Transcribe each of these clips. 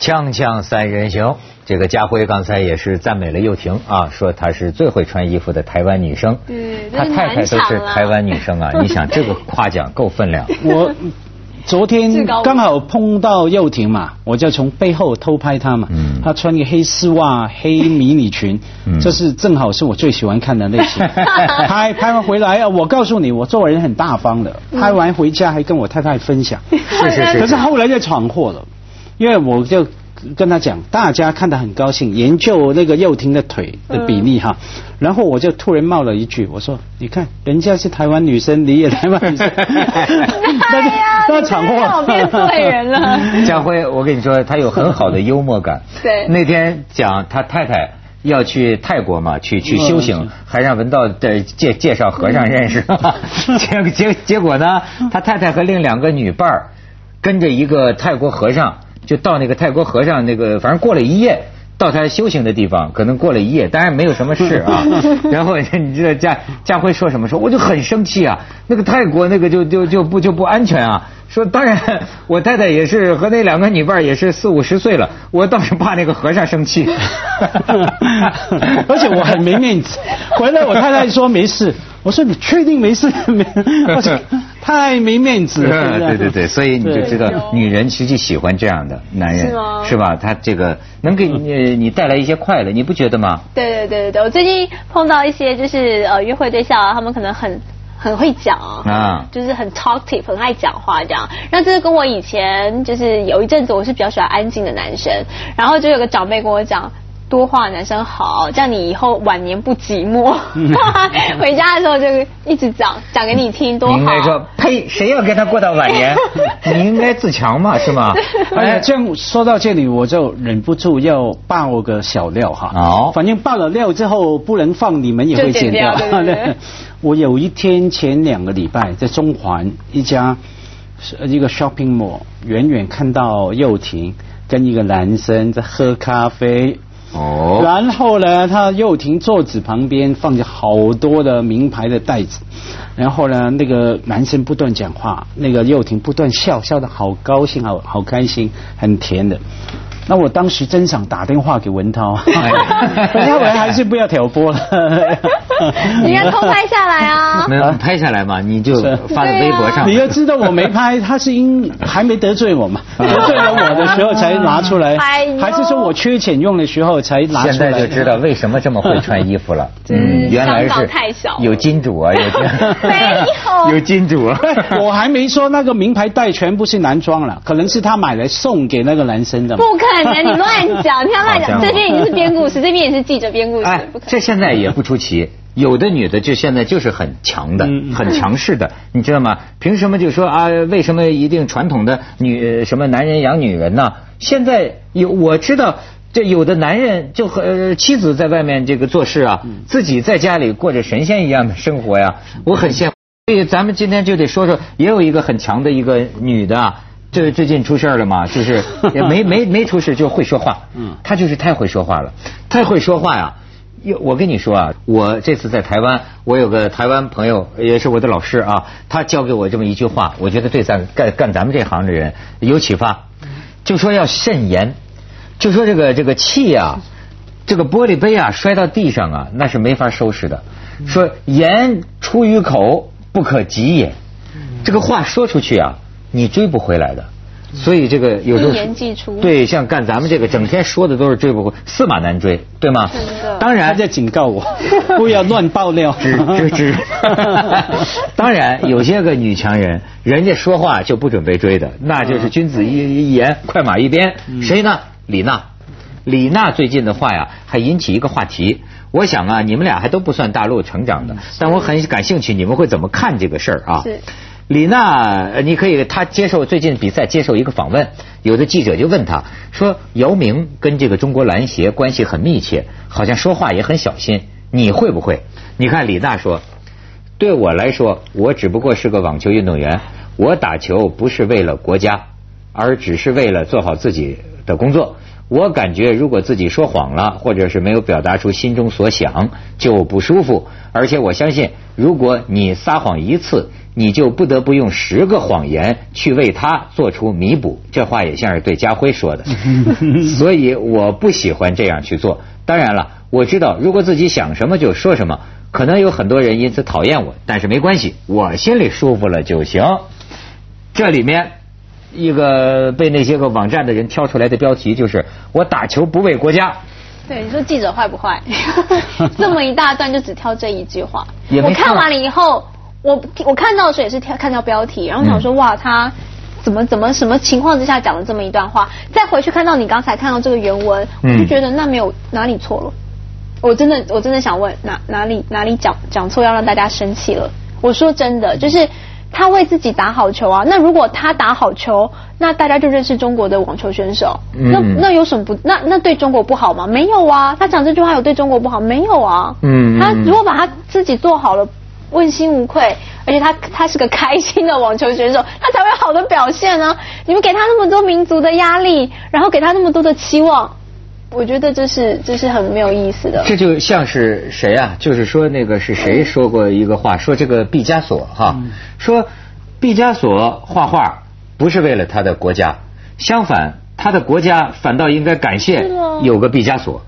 锵锵三人行，这个家辉刚才也是赞美了又婷啊，说她是最会穿衣服的台湾女生。对她太太都是台湾女生啊，你想这个夸奖够分量。我昨天刚好碰到又婷嘛，我就从背后偷拍她嘛。嗯。她穿一个黑丝袜、黑迷你裙，这是正好是我最喜欢看的类型。拍拍完回来啊，我告诉你，我做人很大方的。拍完回家还跟我太太分享。是是是。可是后来就闯祸了。因为我就跟他讲，大家看得很高兴，研究那个幼婷的腿的比例哈，然后我就突然冒了一句，我说：“你看，人家是台湾女生，你也台湾女生。”那那闯祸变对人了。家辉，我跟你说，他有很好的幽默感。对。那天讲他太太要去泰国嘛，去去修行，还让文道的介介绍和尚认识。结结结果呢，他太太和另两个女伴儿跟着一个泰国和尚。就到那个泰国和尚那个，反正过了一夜，到他修行的地方，可能过了一夜，当然没有什么事啊。然后你知道佳佳辉说什么？说我就很生气啊，那个泰国那个就就就不就不安全啊。说当然，我太太也是和那两个女伴也是四五十岁了，我倒是怕那个和尚生气。而且我很没面子，回来我太太说没事。我说你确定没事？没，太没面子了。对对对，所以你就知道，女人实际喜欢这样的男人，是吧？他这个能给你你带来一些快乐，你不觉得吗？对对对对对，我最近碰到一些就是呃约会对象啊，他们可能很很会讲啊，就是很 talkative，很爱讲话这样。那这是跟我以前就是有一阵子我是比较喜欢安静的男生，然后就有个长辈跟我讲。多话男生好，这样你以后晚年不寂寞。回家的时候就一直讲讲给你听，多好。应该说，呸，谁要跟他过到晚年？你应该自强嘛，是吗？哎，这样说到这里，我就忍不住要爆个小料哈。哦。反正爆了料之后不能放，你们也会剪掉。我有一天前两个礼拜在中环一家一个 shopping mall，远远看到幼婷跟一个男生在喝咖啡。哦，然后呢，他又停桌子旁边放着好多的名牌的袋子，然后呢，那个男生不断讲话，那个幼婷不断笑笑的好高兴，好好开心，很甜的。那我当时真想打电话给文涛，文涛文还是不要挑拨了。你应该偷拍下来啊！没有拍下来嘛，你就发在微博上。你要知道我没拍，他是因还没得罪我嘛，得罪了我的时候才拿出来，还是说我缺钱用的时候才拿出来？现在就知道为什么这么会穿衣服了。嗯，原来是有金主啊，有没有有金主啊？我还没说那个名牌袋全部是男装了，可能是他买来送给那个男生的。不可能。你乱讲，你乱讲，这边已经是编故事，这边也是记者编故事。哎，这现在也不出奇，有的女的就现在就是很强的，很强势的，你知道吗？凭什么就说啊？为什么一定传统的女什么男人养女人呢？现在有我知道，这有的男人就和妻子在外面这个做事啊，自己在家里过着神仙一样的生活呀，我很羡慕。所以咱们今天就得说说，也有一个很强的一个女的。这最近出事了嘛？就是 也没没没出事，就会说话。嗯，她就是太会说话了，太会说话呀！有我跟你说啊，我这次在台湾，我有个台湾朋友，也是我的老师啊，他教给我这么一句话，我觉得对咱干干咱们这行的人有启发。就说要慎言，就说这个这个气啊，这个玻璃杯啊摔到地上啊，那是没法收拾的。说言出于口，不可及也。这个话说出去啊。你追不回来的，所以这个有时候对像干咱们这个整天说的都是追不回，驷马难追，对吗？当然在警告我，不要乱爆料。知知。当然有些个女强人，人家说话就不准备追的，那就是君子一一言，快马一鞭。谁呢？李娜。李娜最近的话呀，还引起一个话题。我想啊，你们俩还都不算大陆成长的，但我很感兴趣，你们会怎么看这个事儿啊？李娜，你可以，她接受最近比赛接受一个访问，有的记者就问她说：“姚明跟这个中国篮协关系很密切，好像说话也很小心，你会不会？”你看李娜说：“对我来说，我只不过是个网球运动员，我打球不是为了国家，而只是为了做好自己的工作。我感觉如果自己说谎了，或者是没有表达出心中所想，就不舒服。而且我相信，如果你撒谎一次，你就不得不用十个谎言去为他做出弥补。这话也像是对家辉说的，所以我不喜欢这样去做。当然了，我知道如果自己想什么就说什么，可能有很多人因此讨厌我，但是没关系，我心里舒服了就行。这里面。一个被那些个网站的人挑出来的标题就是“我打球不为国家”。对，你说记者坏不坏？这么一大段就只挑这一句话。我看完了以后，我我看到的时候也是挑看到标题，然后想说哇，他怎么怎么什么情况之下讲了这么一段话？再回去看到你刚才看到这个原文，我就觉得那没有哪里错了。我真的我真的想问哪哪里哪里讲讲错要让大家生气了？我说真的就是。他为自己打好球啊！那如果他打好球，那大家就认识中国的网球选手。那那有什么不？那那对中国不好吗？没有啊！他讲这句话有对中国不好？没有啊！嗯，他如果把他自己做好了，问心无愧，而且他他是个开心的网球选手，他才会好的表现啊！你们给他那么多民族的压力，然后给他那么多的期望。我觉得这是这是很没有意思的。这就像是谁啊？就是说那个是谁说过一个话？说这个毕加索哈，说毕加索画画不是为了他的国家，相反他的国家反倒应该感谢有个毕加索。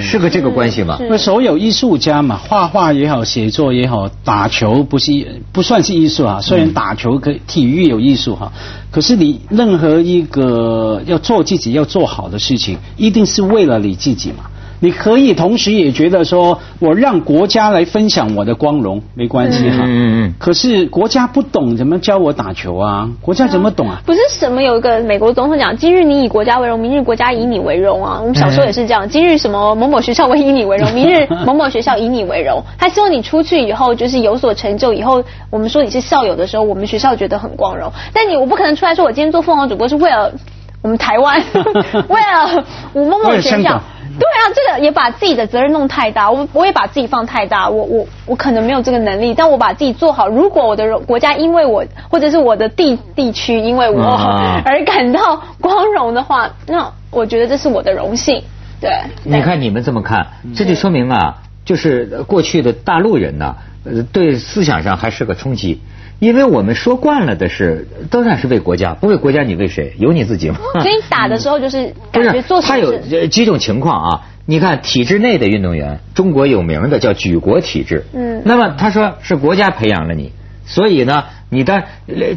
是个这个关系吧？因为所有艺术家嘛，画画也好，写作也好，打球不是不算是艺术啊。虽然打球可体育有艺术哈，可是你任何一个要做自己要做好的事情，一定是为了你自己嘛。你可以同时也觉得说，我让国家来分享我的光荣，没关系哈。嗯嗯。可是国家不懂怎么教我打球啊？国家怎么懂啊？不是什么有一个美国总统讲，今日你以国家为荣，明日国家以你为荣啊。我们小时候也是这样，今日什么某某学校我以你为荣，明日 某某学校以你为荣。他希望你出去以后就是有所成就，以后我们说你是校友的时候，我们学校觉得很光荣。但你我不可能出来说我今天做凤凰主播是为了我们台湾，为了我某某学校。对啊，这个也把自己的责任弄太大，我我也把自己放太大，我我我可能没有这个能力，但我把自己做好。如果我的国家因为我，或者是我的地地区因为我 而感到光荣的话，那我觉得这是我的荣幸。对，你看你们这么看，这就说明啊，就是过去的大陆人呢，对思想上还是个冲击。因为我们说惯了的是，当然是为国家，不为国家你为谁？有你自己吗？所以打的时候就是 感觉做他有几种情况啊？你看体制内的运动员，中国有名的叫举国体制。嗯。那么他说是国家培养了你，所以呢，你的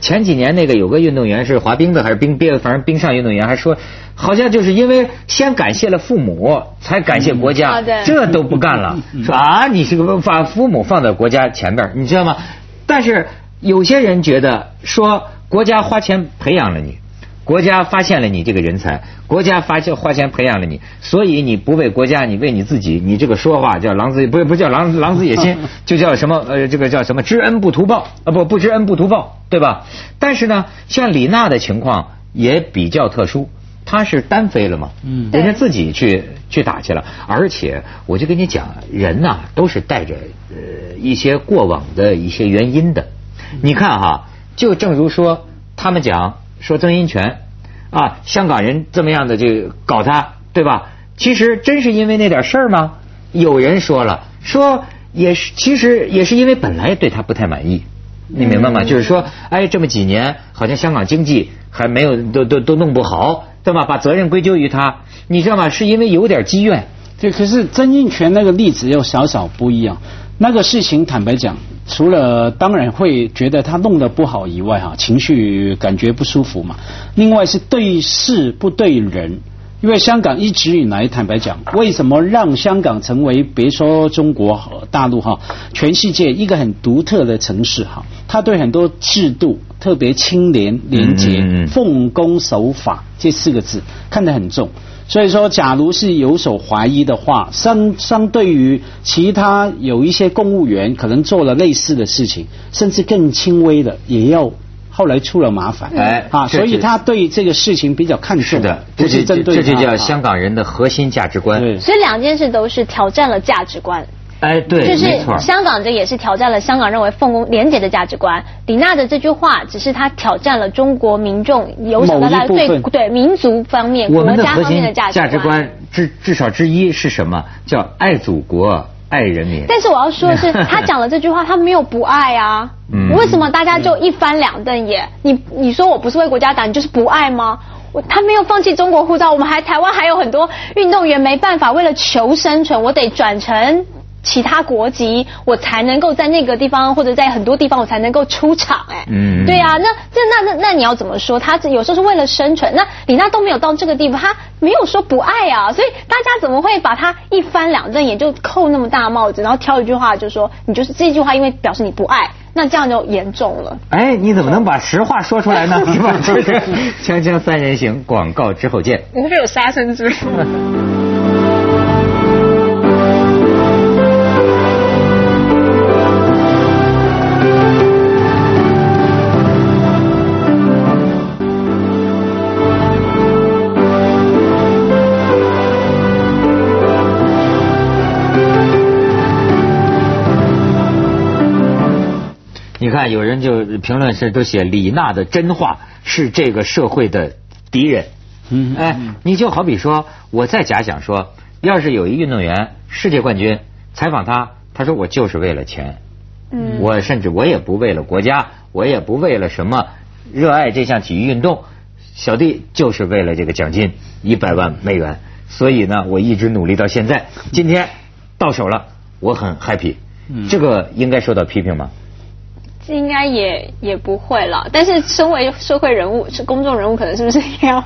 前几年那个有个运动员是滑冰的还是冰冰，反正冰上运动员还说，好像就是因为先感谢了父母，才感谢国家，这都不干了，说啊，你是个 把父母放在国家前边，你知道吗？但是。有些人觉得说国家花钱培养了你，国家发现了你这个人才，国家发现花钱培养了你，所以你不为国家，你为你自己，你这个说话叫狼子不不叫狼狼子野心，就叫什么呃这个叫什么知恩不图报啊不不知恩不图报对吧？但是呢，像李娜的情况也比较特殊，她是单飞了嘛，嗯，人家自己去去打去了，而且我就跟你讲，人呐都是带着呃一些过往的一些原因的。你看哈，就正如说他们讲说曾荫权啊，香港人这么样的就搞他，对吧？其实真是因为那点事儿吗？有人说了，说也是，其实也是因为本来对他不太满意，你明白吗？就是说，哎，这么几年好像香港经济还没有都都都弄不好，对吧？把责任归咎于他，你知道吗？是因为有点积怨。对，可是曾荫权那个例子又少少不一样。那个事情坦白讲。除了当然会觉得他弄得不好以外，哈，情绪感觉不舒服嘛。另外是对事不对人，因为香港一直以来，坦白讲，为什么让香港成为别说中国大陆哈，全世界一个很独特的城市哈？他对很多制度特别清廉、廉洁、奉公守法这四个字看得很重。所以说，假如是有所怀疑的话，相相对于其他有一些公务员可能做了类似的事情，甚至更轻微的，也要后来出了麻烦。哎，啊，所以他对这个事情比较看重的，这是针对这就叫香港人的核心价值观。所以两件事都是挑战了价值观。哎，对，就是香港这也是挑战了香港认为奉公廉洁的价值观。李娜的这句话只是他挑战了中国民众由小到大对对民族方面、国家方面的价值观。价值观至至少之一是什么？叫爱祖国、爱人民。但是我要说的是，他讲了这句话，他没有不爱啊。嗯。为什么大家就一翻两瞪眼？你你说我不是为国家打，你就是不爱吗？我他没有放弃中国护照，我们还台湾还有很多运动员没办法，为了求生存，我得转成。其他国籍，我才能够在那个地方或者在很多地方，我才能够出场。哎，嗯，对啊，那这那那那你要怎么说？他有时候是为了生存。那李娜都没有到这个地步，他没有说不爱啊。所以大家怎么会把他一翻两瞪眼就扣那么大帽子，然后挑一句话就说你就是这句话，因为表示你不爱，那这样就严重了。哎，你怎么能把实话说出来呢？是吧？锵锵三人行，广告之后见。会有杀身之术。看，有人就评论是都写李娜的真话是这个社会的敌人。嗯，哎，你就好比说，我再假想说，要是有一运动员世界冠军采访他，他说我就是为了钱，嗯，我甚至我也不为了国家，我也不为了什么热爱这项体育运动，小弟就是为了这个奖金一百万美元，所以呢，我一直努力到现在，今天到手了，我很 happy。这个应该受到批评吗？应该也也不会了，但是身为社会人物，是公众人物，可能是不是也要？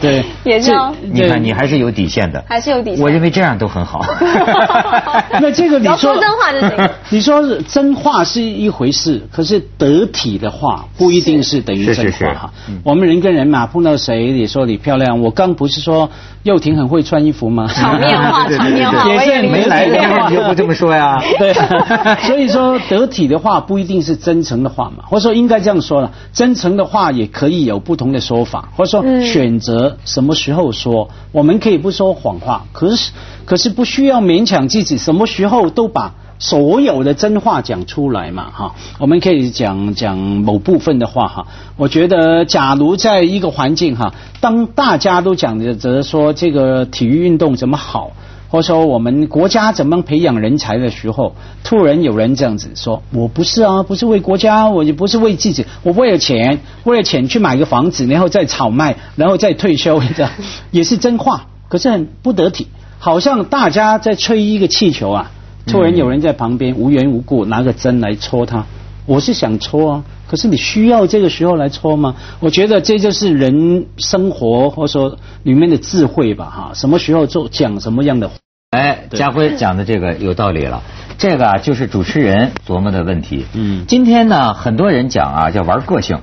对，也是。你看，你还是有底线的，还是有底线。我认为这样都很好。那这个你说真话就行。你说真话是一回事，可是得体的话不一定是等于真话哈。我们人跟人嘛，碰到谁你说你漂亮，我刚不是说幼婷很会穿衣服吗？场面话，场面话，也是没来的话就不这么说呀。对，所以说得体的话不一定是真诚的话嘛，或者说应该这样说了，真诚的话也可以有不同的说法，或者说选择。什么时候说？我们可以不说谎话，可是可是不需要勉强自己，什么时候都把所有的真话讲出来嘛？哈，我们可以讲讲某部分的话哈。我觉得，假如在一个环境哈，当大家都讲着说这个体育运动怎么好。或者说我们国家怎么培养人才的时候，突然有人这样子说：“我不是啊，不是为国家，我也不是为自己，我为了钱，为了钱去买个房子，然后再炒卖，然后再退休，这 样也是真话，可是很不得体，好像大家在吹一个气球啊，突然有人在旁边无缘无故拿个针来戳他，我是想戳啊，可是你需要这个时候来戳吗？我觉得这就是人生活或者说里面的智慧吧，哈，什么时候做讲什么样的。哎，家辉讲的这个有道理了，这个啊就是主持人琢磨的问题。嗯，今天呢，很多人讲啊，叫玩个性，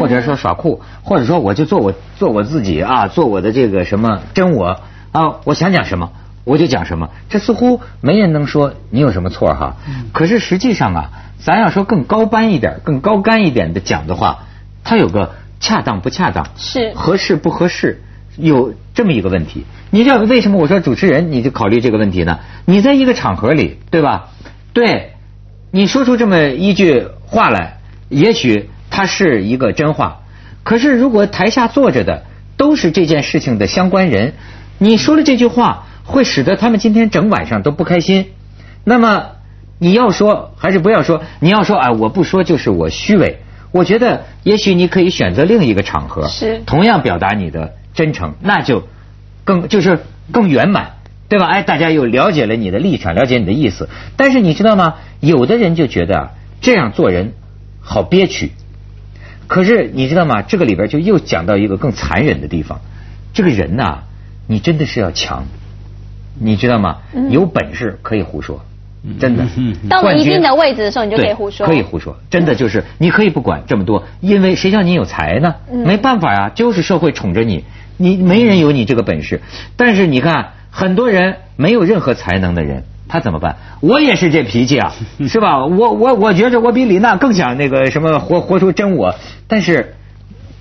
或者说耍酷，或者说我就做我做我自己啊，做我的这个什么真我。啊，我想讲什么我就讲什么，这似乎没人能说你有什么错哈。可是实际上啊，咱要说更高班一点、更高干一点的讲的话，它有个恰当不恰当，是合适不合适。有这么一个问题，你知道为什么我说主持人你就考虑这个问题呢？你在一个场合里，对吧？对，你说出这么一句话来，也许它是一个真话，可是如果台下坐着的都是这件事情的相关人，你说了这句话，会使得他们今天整晚上都不开心。那么你要说还是不要说？你要说啊，我不说就是我虚伪。我觉得也许你可以选择另一个场合，是同样表达你的。真诚，那就更就是更圆满，对吧？哎，大家又了解了你的立场，了解你的意思。但是你知道吗？有的人就觉得这样做人好憋屈。可是你知道吗？这个里边就又讲到一个更残忍的地方。这个人呐，你真的是要强，你知道吗？有本事可以胡说，真的。到了一定的位置的时候，你就可以胡说。可以胡说，真的就是你可以不管这么多，因为谁叫你有才呢？没办法呀，就是社会宠着你。你没人有你这个本事，但是你看，很多人没有任何才能的人，他怎么办？我也是这脾气啊，是吧？我我我觉着我比李娜更想那个什么活活出真我，但是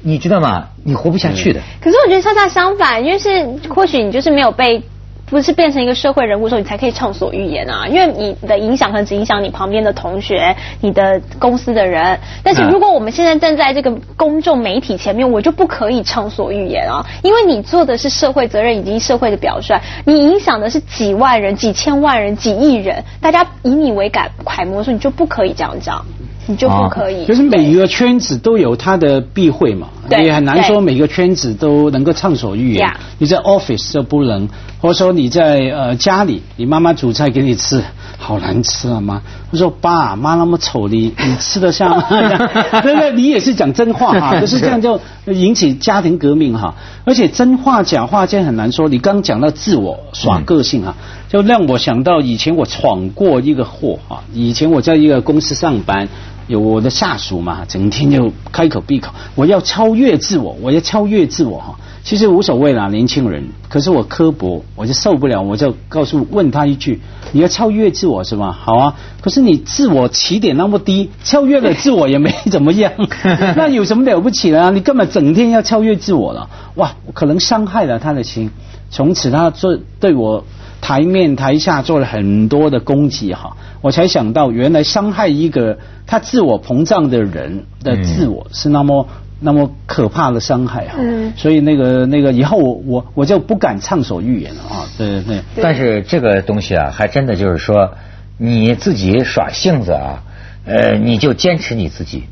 你知道吗？你活不下去的。可是我觉得恰恰相反，因为是或许你就是没有被不是变成一个社会人物的时候，你才可以畅所欲言啊。因为你的影响可能只影响你旁边的同学、你的公司的人。但是如果我们现在站在这个公众媒体前面，我就不可以畅所欲言啊。因为你做的是社会责任以及社会的表率，你影响的是几万人、几千万人、几亿人，大家以你为楷楷模的时候，你就不可以这样讲。你就不可以，就是每一个圈子都有它的避讳嘛，也很难说每个圈子都能够畅所欲言。你在 office 就不能，或者说你在呃家里，你妈妈煮菜给你吃，好难吃啊妈！我说爸妈那么丑，你你吃得下吗？对对，你也是讲真话哈，可是这样就引起家庭革命哈。而且真话假话这很难说。你刚讲到自我耍个性啊，就让我想到以前我闯过一个祸啊。以前我在一个公司上班。有我的下属嘛，整天就开口闭口，我要超越自我，我要超越自我哈。其实无所谓啦，年轻人。可是我刻薄，我就受不了，我就告诉问他一句：你要超越自我是吧？好啊。可是你自我起点那么低，超越了自我也没怎么样，那有什么了不起的啊？你根本整天要超越自我了，哇，可能伤害了他的心。从此他做对我。台面台下做了很多的攻击哈，我才想到原来伤害一个他自我膨胀的人的自我是那么那么可怕的伤害哈，所以那个那个以后我我我就不敢畅所欲言了啊，对对对。但是这个东西啊，还真的就是说你自己耍性子啊，呃，你就坚持你自己，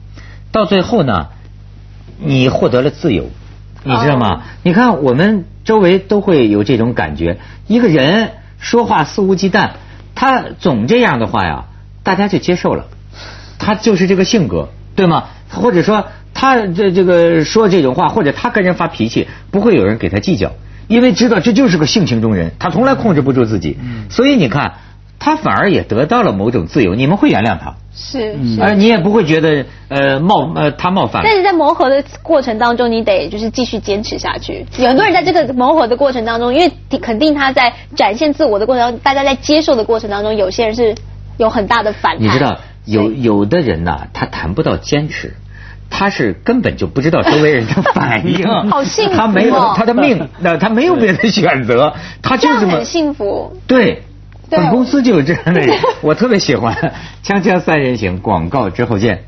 到最后呢，你获得了自由，你知道吗？你看我们周围都会有这种感觉，一个人。说话肆无忌惮，他总这样的话呀，大家就接受了。他就是这个性格，对吗？或者说他这这个说这种话，或者他跟人发脾气，不会有人给他计较，因为知道这就是个性情中人，他从来控制不住自己。所以你看。他反而也得到了某种自由，你们会原谅他，是，而你也不会觉得呃冒呃他冒犯。但是在磨合的过程当中，你得就是继续坚持下去。有很多人在这个磨合的过程当中，因为肯定他在展现自我的过程当中，大家在接受的过程当中，有些人是有很大的反弹。你知道，有有的人呐，他谈不到坚持，他是根本就不知道周围人的反应。好幸福，他没有他的命，那他没有别的选择，他就这么很幸福。对。本公司就有这样的人，我特别喜欢。锵锵三人行，广告之后见。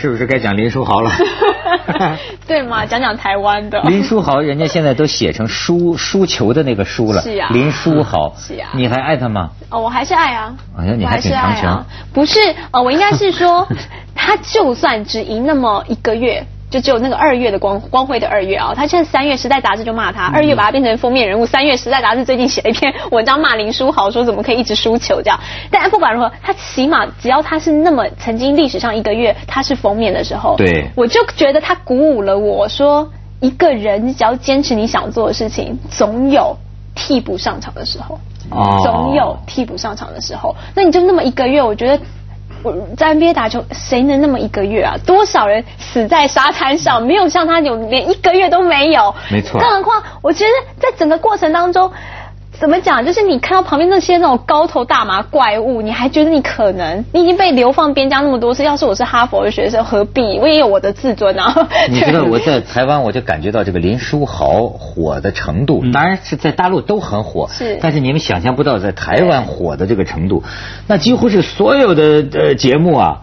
是不是该讲林书豪了？对嘛，讲讲台湾的。林书豪，人家现在都写成输输球的那个输了。是啊。林书豪。是啊。你还爱他吗？哦，我还是爱啊。好像你还挺强强。不是，呃，我应该是说，他就算只赢那么一个月。就只有那个二月的光光辉的二月啊，他现在三月《时代》杂志就骂他，二月把他变成封面人物。三月《时代》杂志最近写了一篇文章骂林书豪，说怎么可以一直输球这样。但不管如何，他起码只要他是那么曾经历史上一个月他是封面的时候，对，我就觉得他鼓舞了我说，一个人你只要坚持你想做的事情，总有替补上场的时候，总有替补上场的时候。那你就那么一个月，我觉得。在 NBA 打球，谁能那么一个月啊？多少人死在沙滩上，没有像他有连一个月都没有。没错。更何况，我觉得在整个过程当中。怎么讲？就是你看到旁边那些那种高头大麻怪物，你还觉得你可能你已经被流放边疆那么多次。要是我是哈佛的学生，何必？我也有我的自尊啊。你知道我在台湾，我就感觉到这个林书豪火的程度，当然是在大陆都很火，是。但是你们想象不到在台湾火的这个程度，那几乎是所有的呃节目啊。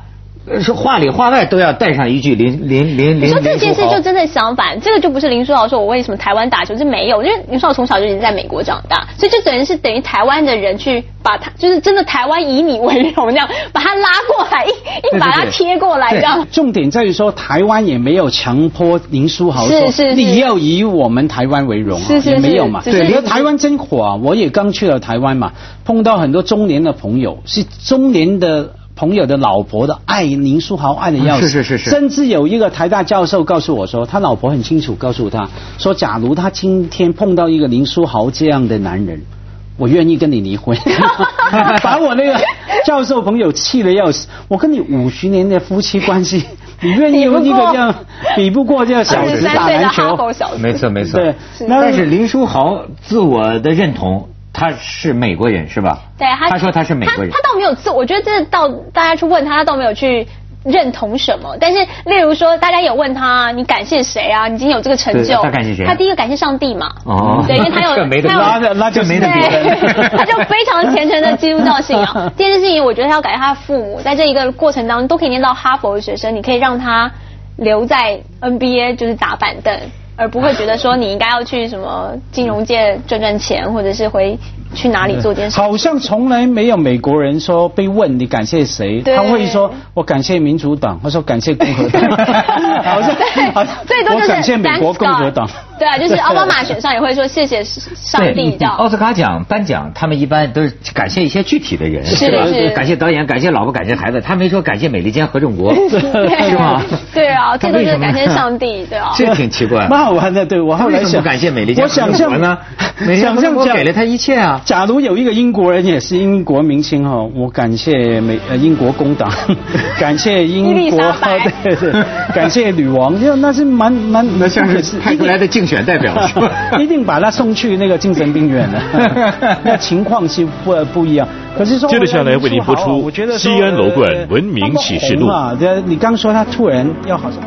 说话里话外都要带上一句林林林林。你说这件事就真的相反，这个就不是林书豪说我为什么台湾打球，这没有，因为林书豪从小就已经在美国长大，所以就等于是等于台湾的人去把他，就是真的台湾以你为荣这样，把他拉过来，一一把他贴过来这样。重点在于说台湾也没有强迫林书豪说你要以我们台湾为荣啊，也没有嘛。对，你说台湾真火啊，我也刚去了台湾嘛，碰到很多中年的朋友，是中年的。朋友的老婆的爱林书豪爱的要死，是是是是，甚至有一个台大教授告诉我说，他老婆很清楚告诉他说，假如他今天碰到一个林书豪这样的男人，我愿意跟你离婚，把我那个教授朋友气得要死。我跟你五十年的夫妻关系，你愿意用一个这样比不过这样小子打篮球？没错没错。对，但是林书豪自我的认同，他是美国人是吧？对，他说他是美国人，他倒没有自，我觉得这到大家去问他，他倒没有去。认同什么？但是，例如说，大家有问他，你感谢谁啊？你今天有这个成就，他感谢谁？他第一个感谢上帝嘛。哦，对，因为他有 他有那就没得别 他就非常虔诚的基督教信仰。第二件事情，我觉得他要感谢他的父母，在这一个过程当中都可以念到哈佛的学生，你可以让他留在 NBA 就是打板凳，而不会觉得说你应该要去什么金融界赚赚钱，或者是回。去哪里做件事？好像从来没有美国人说被问你感谢谁，他会说我感谢民主党，或说感谢共和党。好像最多就是感谢美国共和党。对啊，就是奥巴马选上也会说谢谢上帝这样。奥斯卡奖颁奖，他们一般都是感谢一些具体的人，是吧感谢导演，感谢老婆，感谢孩子，他没说感谢美利坚合众国，是吗？对啊，最多就是感谢上帝，对啊。这挺奇怪。蛮好玩的，对我后来想感谢美利坚合众国呢？想象我给了他一切啊。假如有一个英国人也是英国明星哈，我感谢美呃英国工党，感谢英国 对对，感谢女王，就那是蛮蛮那像是派出来的竞选代表，一定把他送去那个精神病院的，那情况是不不一样。可是说接着下来为您播出《西安楼冠文明启示录》啊，你刚说他突然要好像。